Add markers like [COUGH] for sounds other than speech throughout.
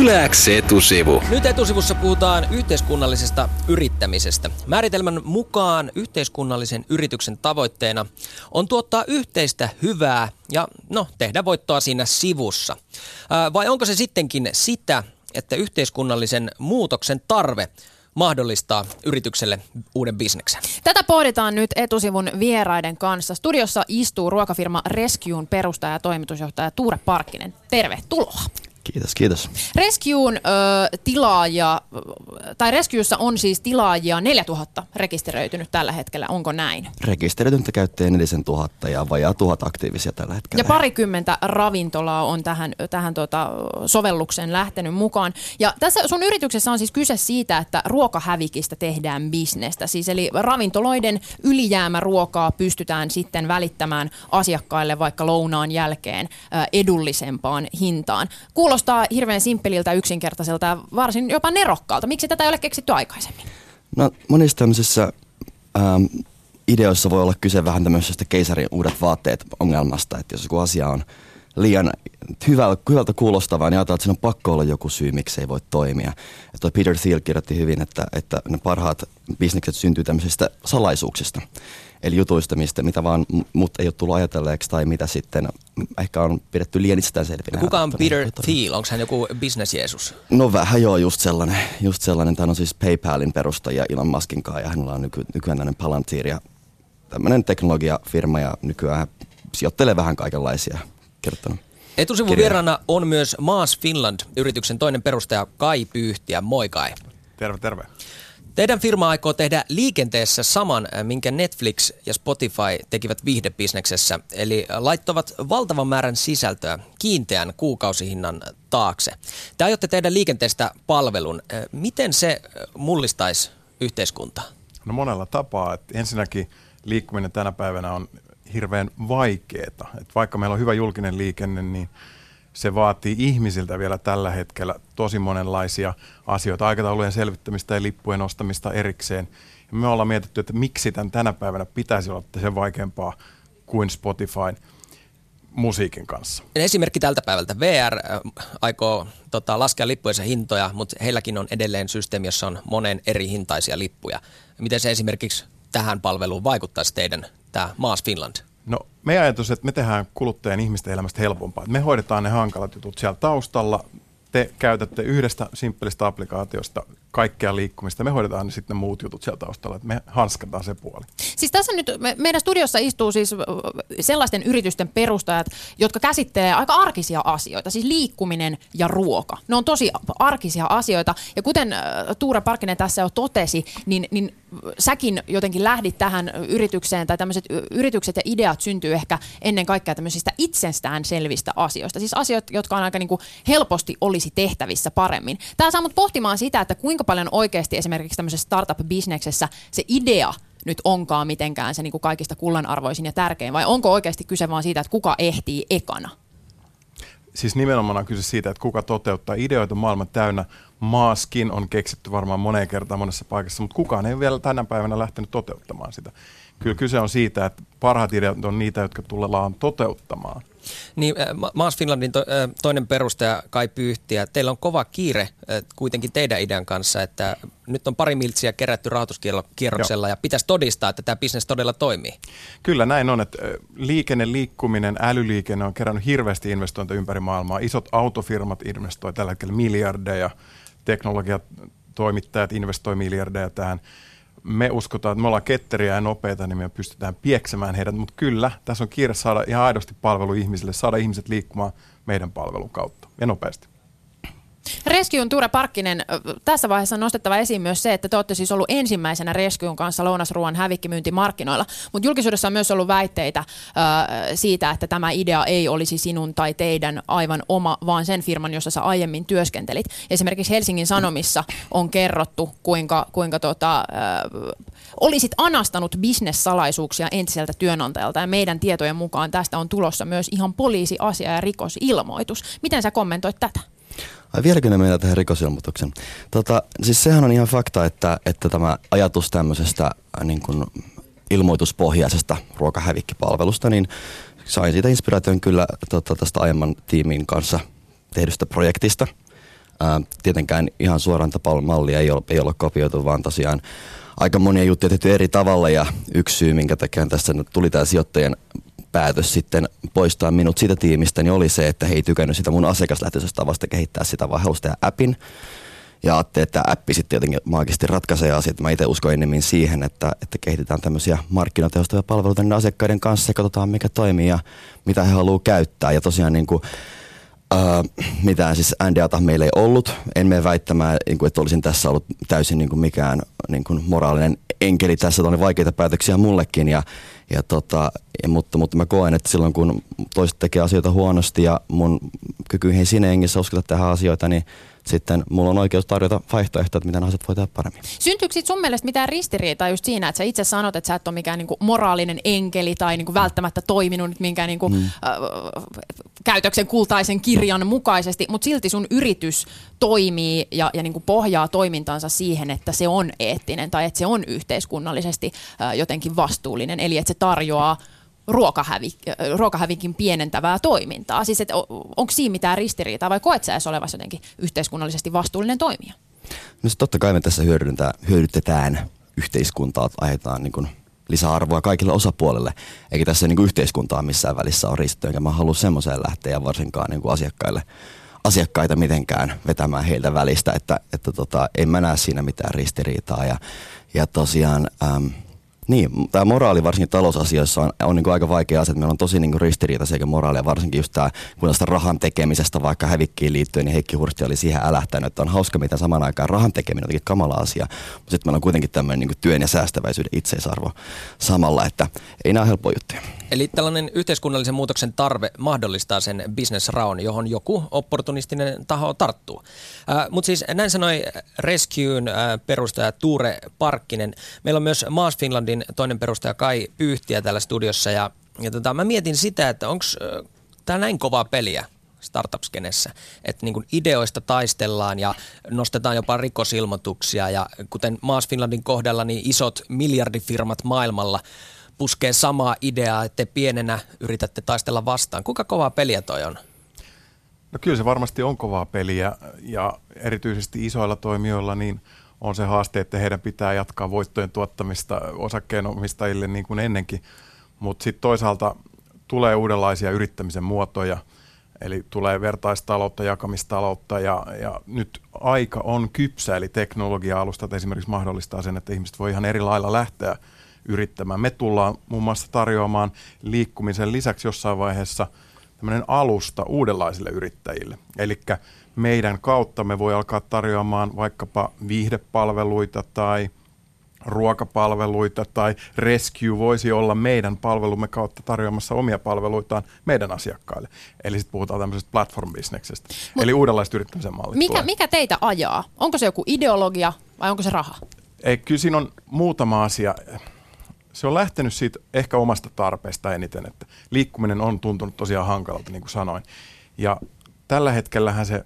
Yläks etusivu. Nyt etusivussa puhutaan yhteiskunnallisesta yrittämisestä. Määritelmän mukaan yhteiskunnallisen yrityksen tavoitteena on tuottaa yhteistä hyvää ja no, tehdä voittoa siinä sivussa. Ää, vai onko se sittenkin sitä, että yhteiskunnallisen muutoksen tarve mahdollistaa yritykselle uuden bisneksen? Tätä pohditaan nyt etusivun vieraiden kanssa. Studiossa istuu ruokafirma Rescue'n perustaja ja toimitusjohtaja Tuure Parkkinen. Tervetuloa. Kiitos, kiitos. Rescue'n ö, tilaaja, tai Rescuessa on siis tilaajia 4000 rekisteröitynyt tällä hetkellä, onko näin? Rekisteröityntä käyttäjä 4000 ja vajaa tuhat aktiivisia tällä hetkellä. Ja parikymmentä ravintolaa on tähän, tähän tota, sovellukseen lähtenyt mukaan. Ja tässä sun yrityksessä on siis kyse siitä, että ruokahävikistä tehdään bisnestä. Siis eli ravintoloiden ylijäämäruokaa pystytään sitten välittämään asiakkaille vaikka lounaan jälkeen edullisempaan hintaan. Kuulostaa hirveän simppeliltä, yksinkertaiselta ja varsin jopa nerokkaalta. Miksi tätä ei ole keksitty aikaisemmin? No monissa tämmöisissä ähm, ideoissa voi olla kyse vähän tämmöisestä keisarin uudet vaatteet ongelmasta, että jos joku asia on liian hyvältä, hyvältä kuulostavaa, niin ajatellaan, että siinä on pakko olla joku syy, miksi ei voi toimia. Ja toi Peter Thiel kirjoitti hyvin, että, että ne parhaat bisnekset syntyy tämmöisistä salaisuuksista. Eli jutuista, mistä, mitä vaan mut ei ole tullut ajatelleeksi tai mitä sitten ehkä on pidetty liian itsestäänselvinä. Kuka on Peter Thiel? Onko hän joku business Jeesus? No vähän joo, just sellainen. Just sellainen. Tämä on siis PayPalin perustaja Elon Muskin kanssa ja hänellä on nyky, nykyään tämmöinen Palantir ja tämmöinen teknologiafirma ja nykyään hän sijoittelee vähän kaikenlaisia kirjoittanut. Etusivun Kirja. vieraana on myös Maas Finland, yrityksen toinen perustaja Kai Pyyhtiä. Moi Kai. Terve, terve. Teidän firma aikoo tehdä liikenteessä saman, äh, minkä Netflix ja Spotify tekivät viihdebisneksessä, eli laittavat valtavan määrän sisältöä kiinteän kuukausihinnan taakse. Te aiotte tehdä liikenteestä palvelun. Äh, Miten se äh, mullistaisi yhteiskuntaa? No monella tapaa. että ensinnäkin liikkuminen tänä päivänä on hirveän vaikeaa. Et vaikka meillä on hyvä julkinen liikenne, niin se vaatii ihmisiltä vielä tällä hetkellä tosi monenlaisia asioita, aikataulujen selvittämistä ja lippujen ostamista erikseen. Ja me ollaan mietitty, että miksi tämän tänä päivänä pitäisi olla sen vaikeampaa kuin Spotifyn musiikin kanssa. Esimerkki tältä päivältä. VR aikoo tota, laskea lippujensa hintoja, mutta heilläkin on edelleen systeemi, jossa on monen eri hintaisia lippuja. Miten se esimerkiksi tähän palveluun vaikuttaisi teidän tämä Maas Finland? No meidän ajatus, että me tehdään kuluttajan ihmisten elämästä helpompaa. Me hoidetaan ne hankalat jutut siellä taustalla. Te käytätte yhdestä simppelistä applikaatiosta kaikkea liikkumista. Me hoidetaan sitten muut jutut siellä taustalla. Että me hanskataan se puoli. Siis tässä nyt me, meidän studiossa istuu siis sellaisten yritysten perustajat, jotka käsittelee aika arkisia asioita, siis liikkuminen ja ruoka. Ne on tosi arkisia asioita ja kuten ö, Tuure Parkkinen tässä jo totesi, niin, niin säkin jotenkin lähdit tähän yritykseen tai tämmöiset yritykset ja ideat syntyy ehkä ennen kaikkea tämmöisistä itsestään selvistä asioista. Siis asioita, jotka on aika niin kuin helposti olisi tehtävissä paremmin. Tämä saa mut pohtimaan sitä, että kuinka paljon oikeasti esimerkiksi tämmöisessä startup-bisneksessä se idea nyt onkaan mitenkään se niin kuin kaikista kullanarvoisin ja tärkein, vai onko oikeasti kyse vaan siitä, että kuka ehtii ekana? Siis nimenomaan on kyse siitä, että kuka toteuttaa ideoita maailman täynnä. Maaskin on keksitty varmaan moneen kertaan monessa paikassa, mutta kukaan ei vielä tänä päivänä lähtenyt toteuttamaan sitä. Kyllä kyse on siitä, että parhaat ideat on niitä, jotka tullaan toteuttamaan. Niin, äh, Ma- Maas Finlandin to, äh, toinen perustaja Kai Pyyhtiä, teillä on kova kiire äh, kuitenkin teidän idean kanssa, että nyt on pari miltsiä kerätty rahoituskierroksella ja pitäisi todistaa, että tämä bisnes todella toimii. Kyllä näin on, että liikenne, liikkuminen, älyliikenne on kerännyt hirveästi investointeja ympäri maailmaa. Isot autofirmat investoi tällä hetkellä miljardeja, teknologiatoimittajat investoi miljardeja tähän. Me uskotaan, että me ollaan ketteriä ja nopeita, niin me pystytään pieksemään heidät, mutta kyllä, tässä on kiire saada ihan aidosti palvelu ihmisille, saada ihmiset liikkumaan meidän palvelun kautta ja nopeasti. Rescue'n Ture Parkkinen, tässä vaiheessa on nostettava esiin myös se, että te olette siis ollut ensimmäisenä Rescue'n kanssa lounasruoan hävikkimyyntimarkkinoilla, mutta julkisuudessa on myös ollut väitteitä ö, siitä, että tämä idea ei olisi sinun tai teidän aivan oma, vaan sen firman, jossa sä aiemmin työskentelit. Esimerkiksi Helsingin Sanomissa on kerrottu, kuinka, kuinka tota, ö, olisit anastanut bisnessalaisuuksia entiseltä työnantajalta ja meidän tietojen mukaan tästä on tulossa myös ihan poliisiasia ja rikosilmoitus. Miten sä kommentoit tätä? Ai vieläkö ne meillä tähän rikosilmoituksen? Tota, siis sehän on ihan fakta, että, että tämä ajatus tämmöisestä äh, niin kuin ilmoituspohjaisesta ruokahävikkipalvelusta, niin sain siitä inspiraation kyllä tota, tästä aiemman tiimin kanssa tehdystä projektista. Ää, tietenkään ihan suoraan mallia ei ole, ei ole kopioitu, vaan tosiaan aika monia juttuja tehty eri tavalla ja yksi syy, minkä takia tässä tuli tämä sijoittajien päätös sitten poistaa minut siitä tiimistä, niin oli se, että he ei tykännyt sitä mun asiakaslähtöisestä tavasta kehittää sitä, vaan he tehdä appin. Ja ajattelin, että appi sitten jotenkin maagisesti ratkaisee asiat. Mä itse uskon enemmän siihen, että, että kehitetään tämmöisiä markkinatehostavia palveluita niin asiakkaiden kanssa ja katsotaan mikä toimii ja mitä he haluaa käyttää. Ja tosiaan niin kuin, Uh, mitään siis NDAta meillä ei ollut. En mene väittämään, niin kuin, että olisin tässä ollut täysin niin kuin mikään niin kuin moraalinen enkeli tässä. Oli vaikeita päätöksiä mullekin, ja, ja tota, ja, mutta, mutta mä koen, että silloin kun toiset tekee asioita huonosti ja mun kykyihin sinne hengissä uskota tehdä asioita, niin sitten mulla on oikeus tarjota vaihtoehtoja, että miten asiat voi tehdä paremmin. Syntyykö sit sun mielestä mitään ristiriitaa just siinä, että sä itse sanot, että sä et ole mikään niinku moraalinen enkeli tai niinku välttämättä toiminut minkään niinku, mm. äh, käytöksen kultaisen kirjan mukaisesti, mutta silti sun yritys toimii ja, ja niinku pohjaa toimintansa siihen, että se on eettinen tai että se on yhteiskunnallisesti äh, jotenkin vastuullinen, eli että se tarjoaa ruokahävi, ruokahävikin pienentävää toimintaa? Siis et, onko siinä mitään ristiriitaa vai koet sä edes olevasi jotenkin yhteiskunnallisesti vastuullinen toimija? No totta kai me tässä hyödytetään yhteiskuntaa, ajetaan niin kuin lisäarvoa kaikille osapuolille, eikä tässä niin kuin yhteiskuntaa missään välissä ole ristetty, enkä mä halua semmoiseen lähteä ja varsinkaan niin kuin asiakkaille asiakkaita mitenkään vetämään heiltä välistä, että, että tota, en mä näe siinä mitään ristiriitaa. Ja, ja tosiaan äm, niin, tämä moraali varsinkin talousasioissa on, on niin aika vaikea asia. Meillä on tosi niin ristiriita sekä moraalia, varsinkin just tämä, kun tästä rahan tekemisestä vaikka hävikkiin liittyen, niin Heikki Hursti oli siihen älähtänyt, että on hauska, miten saman aikaan rahan tekeminen on jotenkin kamala asia. Mutta sitten meillä on kuitenkin tämmöinen niin työn ja säästäväisyyden itseisarvo samalla, että ei nämä helppo juttuja. Eli tällainen yhteiskunnallisen muutoksen tarve mahdollistaa sen business raun, johon joku opportunistinen taho tarttuu. Äh, Mutta siis näin sanoi Rescuen äh, perustaja Tuure Parkkinen. Meillä on myös Maas Finlandin toinen perustaja Kai Pyyhtiä täällä studiossa ja, ja tota, mä mietin sitä, että onko tämä näin kovaa peliä startup-skenessä, että niin ideoista taistellaan ja nostetaan jopa rikosilmoituksia ja kuten Maas Finlandin kohdalla, niin isot miljardifirmat maailmalla – puskee samaa ideaa, että te pienenä yritätte taistella vastaan. Kuinka kovaa peliä toi on? No kyllä se varmasti on kovaa peliä ja erityisesti isoilla toimijoilla niin on se haaste, että heidän pitää jatkaa voittojen tuottamista osakkeenomistajille niin kuin ennenkin. Mutta sitten toisaalta tulee uudenlaisia yrittämisen muotoja, eli tulee vertaistaloutta, jakamistaloutta ja, ja nyt aika on kypsä, eli teknologia-alustat esimerkiksi mahdollistaa sen, että ihmiset voi ihan eri lailla lähteä – yrittämään. Me tullaan muun muassa tarjoamaan liikkumisen lisäksi jossain vaiheessa tämmöinen alusta uudenlaisille yrittäjille. Eli meidän kautta me voi alkaa tarjoamaan vaikkapa viihdepalveluita tai ruokapalveluita tai Rescue voisi olla meidän palvelumme kautta tarjoamassa omia palveluitaan meidän asiakkaille. Eli sitten puhutaan tämmöisestä platform-bisneksestä. Eli uudenlaiset yrittämisen mallit mikä, mikä teitä ajaa? Onko se joku ideologia vai onko se raha? Ei, kyllä siinä on muutama asia se on lähtenyt siitä ehkä omasta tarpeesta eniten, että liikkuminen on tuntunut tosiaan hankalalta, niin kuin sanoin. Ja tällä hetkellähän se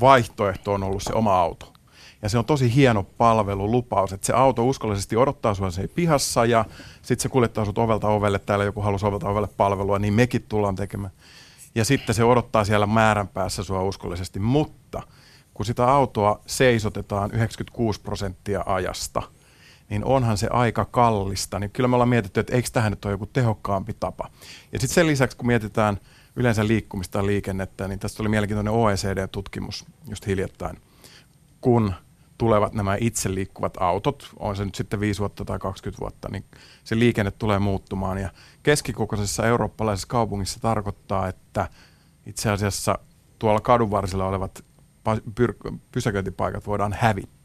vaihtoehto on ollut se oma auto. Ja se on tosi hieno palvelu, lupaus, että se auto uskollisesti odottaa sinua se pihassa ja sitten se kuljettaa sinut ovelta ovelle, täällä joku halusi ovelta ovelle palvelua, niin mekin tullaan tekemään. Ja sitten se odottaa siellä määrän päässä sinua uskollisesti, mutta kun sitä autoa seisotetaan 96 prosenttia ajasta – niin onhan se aika kallista. Niin kyllä me ollaan mietitty, että eikö tähän nyt ole joku tehokkaampi tapa. Ja sitten sen lisäksi, kun mietitään yleensä liikkumista ja liikennettä, niin tästä oli mielenkiintoinen OECD-tutkimus just hiljattain, kun tulevat nämä itse liikkuvat autot, on se nyt sitten 5 vuotta tai 20 vuotta, niin se liikenne tulee muuttumaan. Ja keskikokoisessa eurooppalaisessa kaupungissa tarkoittaa, että itse asiassa tuolla kadunvarsilla olevat pysäköintipaikat voidaan hävittää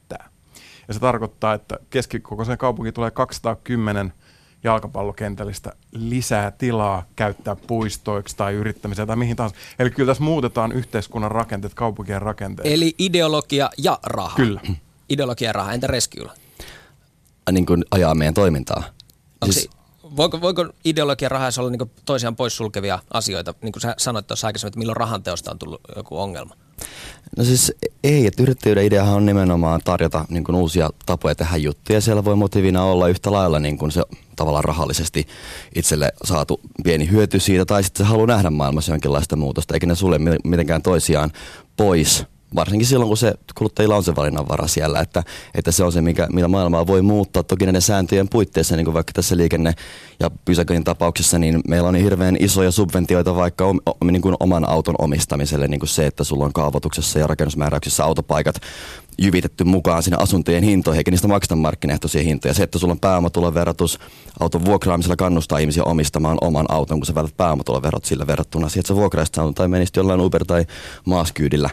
ja se tarkoittaa, että keskikokoisen kaupunki tulee 210 jalkapallokentällistä lisää tilaa käyttää puistoiksi tai yrittämiseen tai mihin tahansa. Eli kyllä tässä muutetaan yhteiskunnan rakenteet, kaupunkien rakenteet. Eli ideologia ja raha. Kyllä. Ideologia ja raha. Entä rescuella? Niin kuin ajaa meidän toimintaa. siis... voiko, voiko ideologia ja raha olla niin toisiaan poissulkevia asioita? Niin kuin sä sanoit tuossa aikaisemmin, että milloin rahan teosta on tullut joku ongelma? No siis ei, että yrittäjyyden ideahan on nimenomaan tarjota niin kuin uusia tapoja tehdä juttuja. Siellä voi motiivina olla yhtä lailla niin kuin se tavallaan rahallisesti itselle saatu pieni hyöty siitä, tai sitten se haluaa nähdä maailmassa jonkinlaista muutosta, eikä ne sulle mitenkään toisiaan pois. Varsinkin silloin, kun se kuluttajilla on se valinnanvara siellä, että, että se on se, mikä, millä maailmaa voi muuttaa. Toki näiden sääntöjen puitteissa, niin kuin vaikka tässä liikenne- ja pysäköinnin tapauksessa, niin meillä on niin hirveän isoja subventioita vaikka om, niin kuin oman auton omistamiselle, niin kuin se, että sulla on kaavoituksessa ja rakennusmääräyksissä autopaikat jyvitetty mukaan sinne asuntojen hintoihin, eikä niistä makseta markkinaehtoisia hintoja. Se, että sulla on pääomatuloverotus, auton vuokraamisella kannustaa ihmisiä omistamaan oman auton, kun sä vältät pääomatuloverot sillä verrattuna siihen, että sä vuokraisit auton tai menisit jollain Uber- tai maaskyydillä.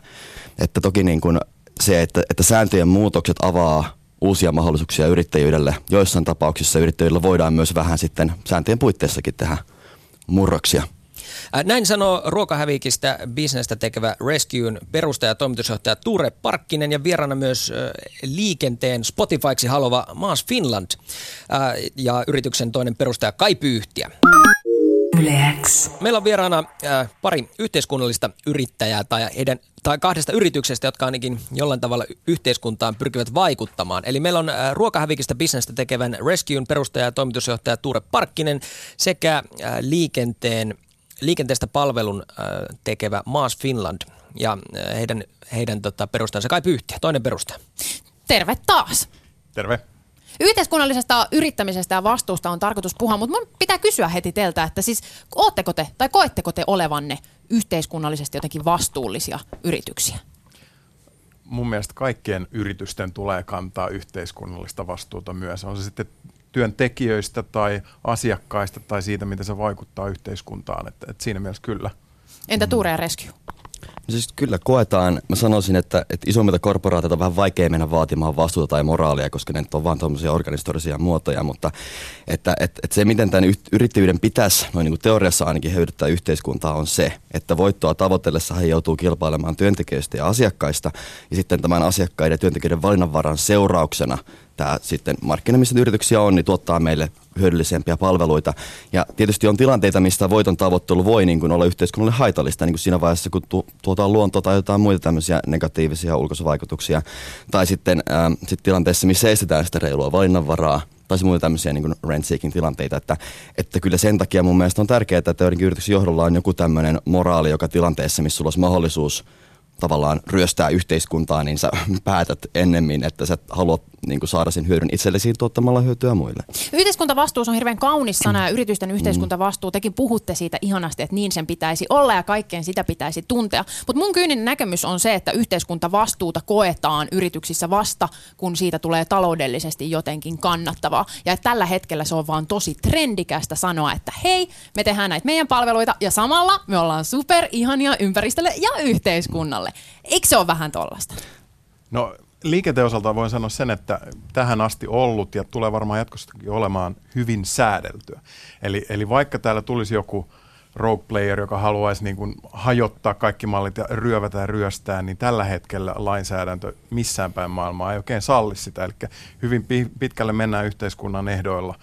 Että toki niin kuin se, että, että sääntöjen muutokset avaa uusia mahdollisuuksia yrittäjyydelle. Joissain tapauksissa yrittäjyydellä voidaan myös vähän sitten sääntöjen puitteissakin tehdä murroksia. Näin sanoo ruokahävikistä bisnestä tekevä Rescue'n perustaja ja toimitusjohtaja Ture Parkkinen ja vieraana myös liikenteen Spotifyksi haluava Maas Finland ja yrityksen toinen perustaja Kai Pyyhtiä. Yleäks. Meillä on vieraana äh, pari yhteiskunnallista yrittäjää tai, heidän, tai kahdesta yrityksestä, jotka ainakin jollain tavalla yhteiskuntaan pyrkivät vaikuttamaan. Eli meillä on äh, ruokahävikistä bisnestä tekevän Rescue'n perustaja ja toimitusjohtaja Tuure Parkkinen sekä äh, liikenteen, liikenteestä palvelun äh, tekevä Maas Finland ja äh, heidän, heidän tota, perustajansa Kai Pyyhtiä, toinen perustaja. Terve taas. Terve. Yhteiskunnallisesta yrittämisestä ja vastuusta on tarkoitus puhua, mutta mun pitää kysyä heti teiltä, että siis ootteko te tai koetteko te olevanne yhteiskunnallisesti jotenkin vastuullisia yrityksiä? Mun mielestä kaikkien yritysten tulee kantaa yhteiskunnallista vastuuta myös. On se sitten työntekijöistä tai asiakkaista tai siitä, miten se vaikuttaa yhteiskuntaan. Että, että siinä mielessä kyllä. Entä Tuure ja Rescue? No siis kyllä koetaan, mä sanoisin, että, että isommilta korporaatioita on vähän vaikea mennä vaatimaan vastuuta tai moraalia, koska ne on vaan tuommoisia organisatorisia muotoja, mutta että, että, että se, miten tämän yrittäjyyden pitäisi, noin niin kuin teoriassa ainakin hyödyttää yhteiskuntaa, on se, että voittoa tavoitellessa he joutuu kilpailemaan työntekijöistä ja asiakkaista, ja sitten tämän asiakkaiden ja työntekijöiden valinnanvaran seurauksena tämä sitten markkina, missä yrityksiä on, niin tuottaa meille hyödyllisempiä palveluita. Ja tietysti on tilanteita, mistä voiton tavoittelu voi niin kuin olla yhteiskunnalle haitallista, niin kuin siinä vaiheessa, kun tu- tuotaan luontoa tai jotain muita tämmöisiä negatiivisia ulkoisuvaikutuksia. Tai sitten ähm, sit tilanteessa, missä estetään sitä reilua valinnanvaraa, tai muita tämmöisiä niin rent tilanteita, että, että kyllä sen takia mun mielestä on tärkeää, että joidenkin yrityksen johdolla on joku tämmöinen moraali, joka tilanteessa, missä sulla olisi mahdollisuus – tavallaan ryöstää yhteiskuntaa, niin sä [LAUGHS] päätät ennemmin, että sä haluat niin kuin saada sen hyödyn itsellesi tuottamalla hyötyä muille. Yhteiskuntavastuus on hirveän kaunis sana ja yritysten mm. yhteiskuntavastuu, tekin puhutte siitä ihanasti, että niin sen pitäisi olla ja kaikkeen sitä pitäisi tuntea. Mutta mun kyyninen näkemys on se, että yhteiskuntavastuuta koetaan yrityksissä vasta, kun siitä tulee taloudellisesti jotenkin kannattavaa. Ja että tällä hetkellä se on vaan tosi trendikästä sanoa, että hei, me tehdään näitä meidän palveluita ja samalla me ollaan super ihania ympäristölle ja yhteiskunnalle. Eikö se ole vähän tollasta? No liikenteen osalta voin sanoa sen, että tähän asti ollut ja tulee varmaan jatkossakin olemaan hyvin säädeltyä. Eli, eli vaikka täällä tulisi joku rogue player, joka haluaisi niin kuin hajottaa kaikki mallit ja ryövätä ja ryöstää, niin tällä hetkellä lainsäädäntö missään päin maailmaa ei oikein salli sitä. Eli hyvin pitkälle mennään yhteiskunnan ehdoilla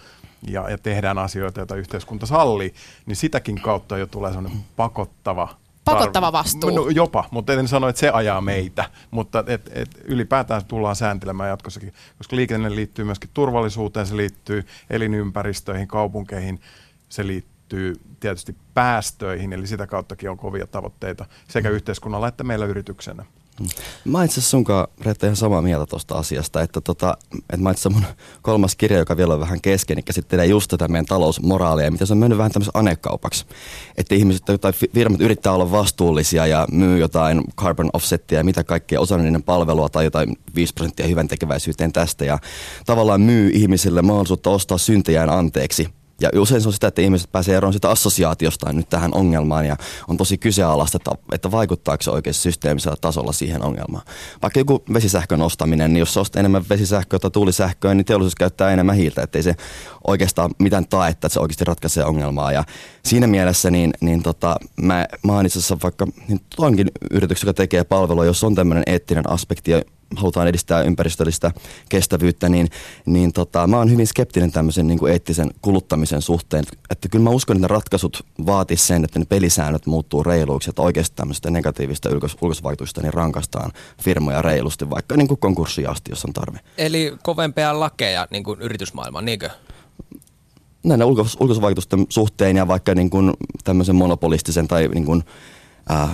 ja, ja tehdään asioita, joita yhteiskunta sallii, niin sitäkin kautta jo tulee sellainen pakottava Pakottava vastuu. No, jopa, mutta en sano, että se ajaa meitä, mutta et, et ylipäätään tullaan sääntelemään jatkossakin, koska liikenne liittyy myöskin turvallisuuteen, se liittyy elinympäristöihin, kaupunkeihin, se liittyy tietysti päästöihin, eli sitä kauttakin on kovia tavoitteita sekä yhteiskunnalla että meillä yrityksenä. Mä itse asiassa sunkaan, Reetta, ihan samaa mieltä tuosta asiasta, että, tota, että mä itse mun kolmas kirja, joka vielä on vähän kesken, niin käsittelee just tätä meidän talousmoraalia miten se on mennyt vähän tämmöisen anekaupaksi. Että ihmiset tai firmat yrittää olla vastuullisia ja myy jotain carbon offsettia ja mitä kaikkea, osallinen palvelua tai jotain 5 prosenttia hyvän tekeväisyyteen tästä. Ja tavallaan myy ihmisille mahdollisuutta ostaa syntejään anteeksi ja usein se on sitä, että ihmiset pääsee eroon sitä assosiaatiosta nyt tähän ongelmaan ja on tosi kyseenalaista, että, että vaikuttaako se oikeasti systeemisellä tasolla siihen ongelmaan. Vaikka joku vesisähkön ostaminen, niin jos sä ostat enemmän vesisähköä tai tuulisähköä, niin teollisuus käyttää enemmän hiiltä, ettei se oikeastaan mitään taetta, että se oikeasti ratkaisee ongelmaa. Ja siinä mielessä niin, niin tota, mä, mä oon itse asiassa vaikka niin toinkin yrityksen, joka tekee palvelua, jos on tämmöinen eettinen aspekti halutaan edistää ympäristöllistä kestävyyttä, niin, niin tota, mä oon hyvin skeptinen tämmöisen niin kuin eettisen kuluttamisen suhteen. Että kyllä mä uskon, että ne ratkaisut vaatis sen, että ne pelisäännöt muuttuu reiluiksi, että oikeasti tämmöistä negatiivista ulkos- ulkosvaikutusta niin rankastaan firmoja reilusti, vaikka niin kuin konkurssiin asti, jos on tarve. Eli kovempia lakeja niin kuin yritysmaailmaan, niinkö? Näiden ulkos- ulkosvaikutusten suhteen ja vaikka niin kuin tämmöisen monopolistisen tai niin kuin, äh,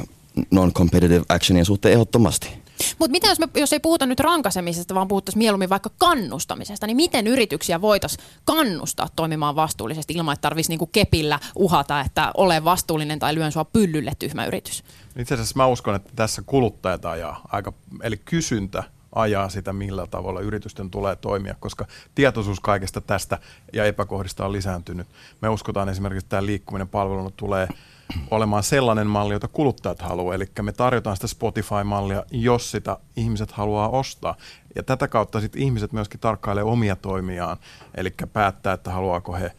non-competitive actionin suhteen ehdottomasti. Mutta mitä jos, me, jos ei puhuta nyt rankasemisesta, vaan puhuttaisiin mieluummin vaikka kannustamisesta, niin miten yrityksiä voitaisiin kannustaa toimimaan vastuullisesti ilman, että tarvitsisi niinku kepillä uhata, että ole vastuullinen tai lyön sua pyllylle tyhmä yritys? Itse asiassa mä uskon, että tässä kuluttajat ajaa aika, eli kysyntä ajaa sitä, millä tavalla yritysten tulee toimia, koska tietoisuus kaikesta tästä ja epäkohdista on lisääntynyt. Me uskotaan esimerkiksi, että tämä liikkuminen palveluna tulee olemaan sellainen malli, jota kuluttajat haluaa. Eli me tarjotaan sitä Spotify-mallia, jos sitä ihmiset haluaa ostaa. Ja tätä kautta sitten ihmiset myöskin tarkkailee omia toimiaan, eli päättää, että haluaako he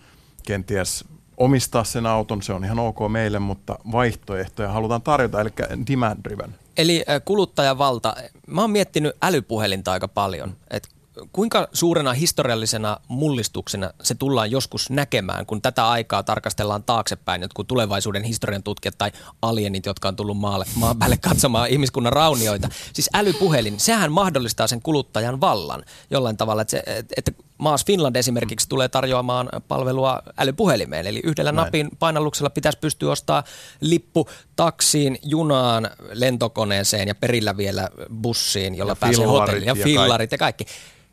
kenties omistaa sen auton, se on ihan ok meille, mutta vaihtoehtoja halutaan tarjota, eli demand driven. Eli kuluttajavalta, mä oon miettinyt älypuhelinta aika paljon, että kuinka suurena historiallisena mullistuksena se tullaan joskus näkemään, kun tätä aikaa tarkastellaan taaksepäin, jotkut tulevaisuuden historian tutkijat tai alienit, jotka on tullut maalle, maan päälle katsomaan ihmiskunnan raunioita. Siis älypuhelin, sehän mahdollistaa sen kuluttajan vallan jollain tavalla, että, se, että Maas Finland esimerkiksi tulee tarjoamaan palvelua älypuhelimeen, eli yhdellä Näin. napin painalluksella pitäisi pystyä ostamaan lippu taksiin, junaan, lentokoneeseen ja perillä vielä bussiin, jolla ja pääsee hotelliin ja, ja fillarit ja kaikki.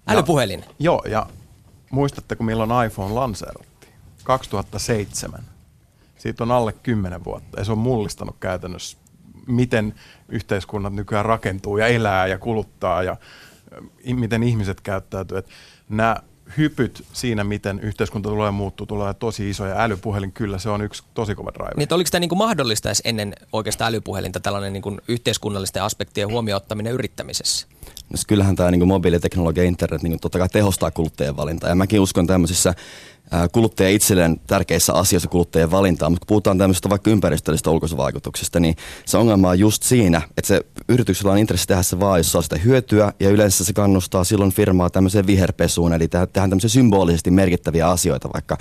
Älypuhelin. Ja, joo, ja muistatteko milloin iPhone lanseerattiin? 2007. Siitä on alle 10 vuotta ja se on mullistanut käytännössä, miten yhteiskunnat nykyään rakentuu ja elää ja kuluttaa ja miten ihmiset käyttäytyy. nämä hypyt siinä, miten yhteiskunta tulee muuttuu, tulee tosi iso ja älypuhelin, kyllä se on yksi tosi kova drive. Niin, oliko tämä niin mahdollista edes ennen oikeastaan älypuhelinta tällainen niin yhteiskunnallisten aspektien huomioon ottaminen yrittämisessä? No, kyllähän tämä niin mobiiliteknologia ja internet niin totta kai tehostaa kuluttajien valintaa. Ja mäkin uskon tämmöisissä kuluttaja itselleen tärkeissä asioissa kuluttajien valintaa, mutta kun puhutaan tämmöisestä vaikka ympäristöllisistä ulkoisuvaikutuksista, niin se ongelma on just siinä, että se yrityksellä on intressi tehdä se vaan, jos saa sitä hyötyä, ja yleensä se kannustaa silloin firmaa tämmöiseen viherpesuun, eli tehdään tämmöisiä symbolisesti merkittäviä asioita, vaikka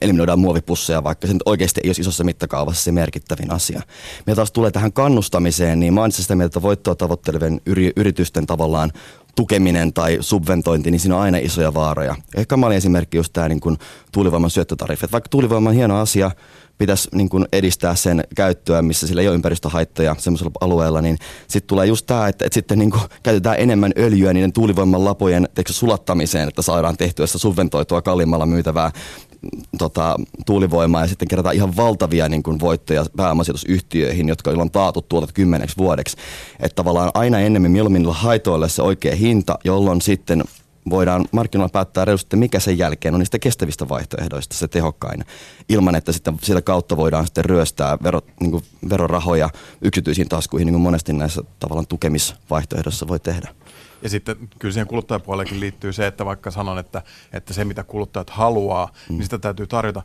eliminoidaan muovipusseja, vaikka se nyt oikeasti ei olisi isossa mittakaavassa se merkittävin asia. Mitä taas tulee tähän kannustamiseen, niin olen sitä mieltä, että voittoa tavoittelevien yritysten tavallaan tukeminen tai subventointi, niin siinä on aina isoja vaaroja. Ehkä olin esimerkki just tämä niin kuin tuulivoiman syöttötariffi. vaikka tuulivoima on hieno asia, pitäisi niin kuin edistää sen käyttöä, missä sillä ei ole ympäristöhaittoja semmoisella alueella, niin sitten tulee just tämä, että, että sitten niin kuin käytetään enemmän öljyä niiden tuulivoiman lapojen sulattamiseen, että saadaan tehtyä sitä subventoitua kalliimmalla myytävää tota, tuulivoimaa ja sitten kerätään ihan valtavia niin kuin voittoja pääomasijoitusyhtiöihin, jotka on taattu tuotat kymmeneksi vuodeksi. Että tavallaan aina ennemmin mieluummin haitoille se oikea hinta, jolloin sitten voidaan markkinoilla päättää reilusti, mikä sen jälkeen on niistä kestävistä vaihtoehdoista se tehokkain, ilman että sitten sitä kautta voidaan sitten ryöstää vero, niin kuin verorahoja yksityisiin taskuihin, niin kuin monesti näissä tavallaan tukemisvaihtoehdoissa voi tehdä. Ja sitten kyllä siihen kuluttajapuolellekin liittyy se, että vaikka sanon, että, että se mitä kuluttajat haluaa, niin mm. niin sitä täytyy tarjota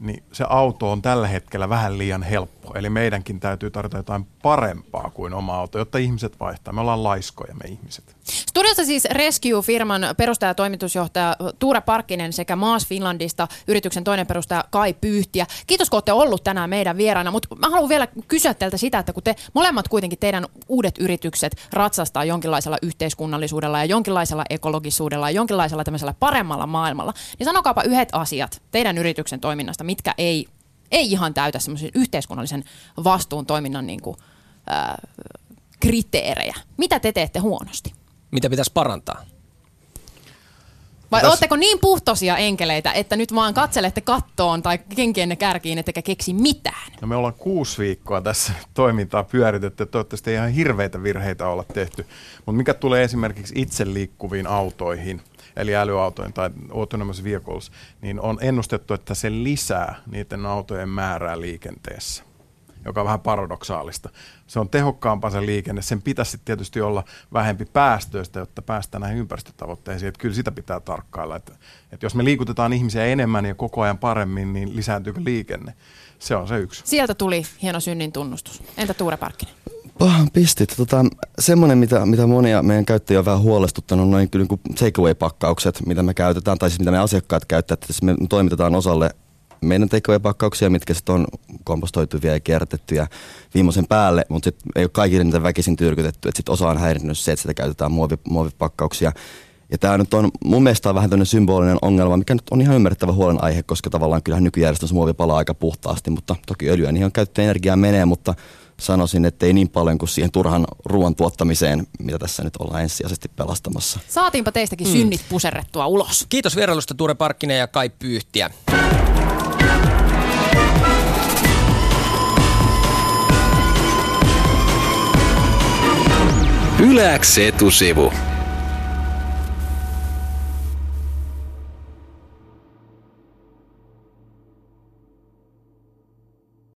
niin se auto on tällä hetkellä vähän liian helppo. Eli meidänkin täytyy tarjota jotain parempaa kuin oma auto, jotta ihmiset vaihtaa. Me ollaan laiskoja me ihmiset. Studiossa siis Rescue-firman perustaja ja toimitusjohtaja Tuure Parkkinen sekä Maas Finlandista yrityksen toinen perustaja Kai Pyyhtiä. Kiitos kun olette ollut tänään meidän vieraana, mutta mä haluan vielä kysyä teiltä sitä, että kun te molemmat kuitenkin teidän uudet yritykset ratsastaa jonkinlaisella yhteiskunnallisuudella ja jonkinlaisella ekologisuudella ja jonkinlaisella tämmöisellä paremmalla maailmalla, niin sanokaapa yhdet asiat teidän yrityksen toiminnasta, mitkä ei, ei ihan täytä semmoisen yhteiskunnallisen vastuun toiminnan niin kuin, ää, kriteerejä. Mitä te teette huonosti? Mitä pitäisi parantaa? Vai Täs... oletteko niin puhtoisia enkeleitä, että nyt vaan katselette kattoon tai kenkienne kärkiin, ettekä keksi mitään? No me ollaan kuusi viikkoa tässä toimintaa pyöritetty, toivottavasti ei ihan hirveitä virheitä olla tehty. Mutta mikä tulee esimerkiksi itse liikkuviin autoihin, eli älyautoihin tai autonomous vehicles, niin on ennustettu, että se lisää niiden autojen määrää liikenteessä joka on vähän paradoksaalista. Se on tehokkaampaa se liikenne, sen pitäisi tietysti olla vähempi päästöistä, jotta päästään näihin ympäristötavoitteisiin. Että kyllä sitä pitää tarkkailla, että, että jos me liikutetaan ihmisiä enemmän ja koko ajan paremmin, niin lisääntyykö liikenne? Se on se yksi. Sieltä tuli hieno synnin tunnustus. Entä Tuure Parkkinen? Pahan pistit. Tota, semmoinen, mitä, mitä monia meidän käyttäjiä on vähän huolestuttanut, on noin niin takeaway-pakkaukset, mitä me käytetään, tai siis mitä me asiakkaat käyttävät, että me toimitetaan osalle meidän takeaway-pakkauksia, mitkä sitten on kompostoituvia ja kierrätettyjä viimeisen päälle, mutta sitten ei ole kaikille niitä väkisin tyrkytetty, että sitten osa on häirinnyt se, että sitä käytetään muovi, muovipakkauksia. Ja tämä nyt on mun mielestä on vähän tämmöinen symbolinen ongelma, mikä nyt on ihan ymmärrettävä huolenaihe, koska tavallaan kyllähän nykyjärjestelmässä muovi palaa aika puhtaasti, mutta toki öljyä niihin on käytetty energiaa menee, mutta sanoisin, että ei niin paljon kuin siihen turhan ruoan tuottamiseen, mitä tässä nyt ollaan ensisijaisesti pelastamassa. Saatiinpa teistäkin mm. synnit puserrettua ulos. Kiitos vierailusta Ture Parkkinen ja Kai Pyyhtiä. Yläks etusivu.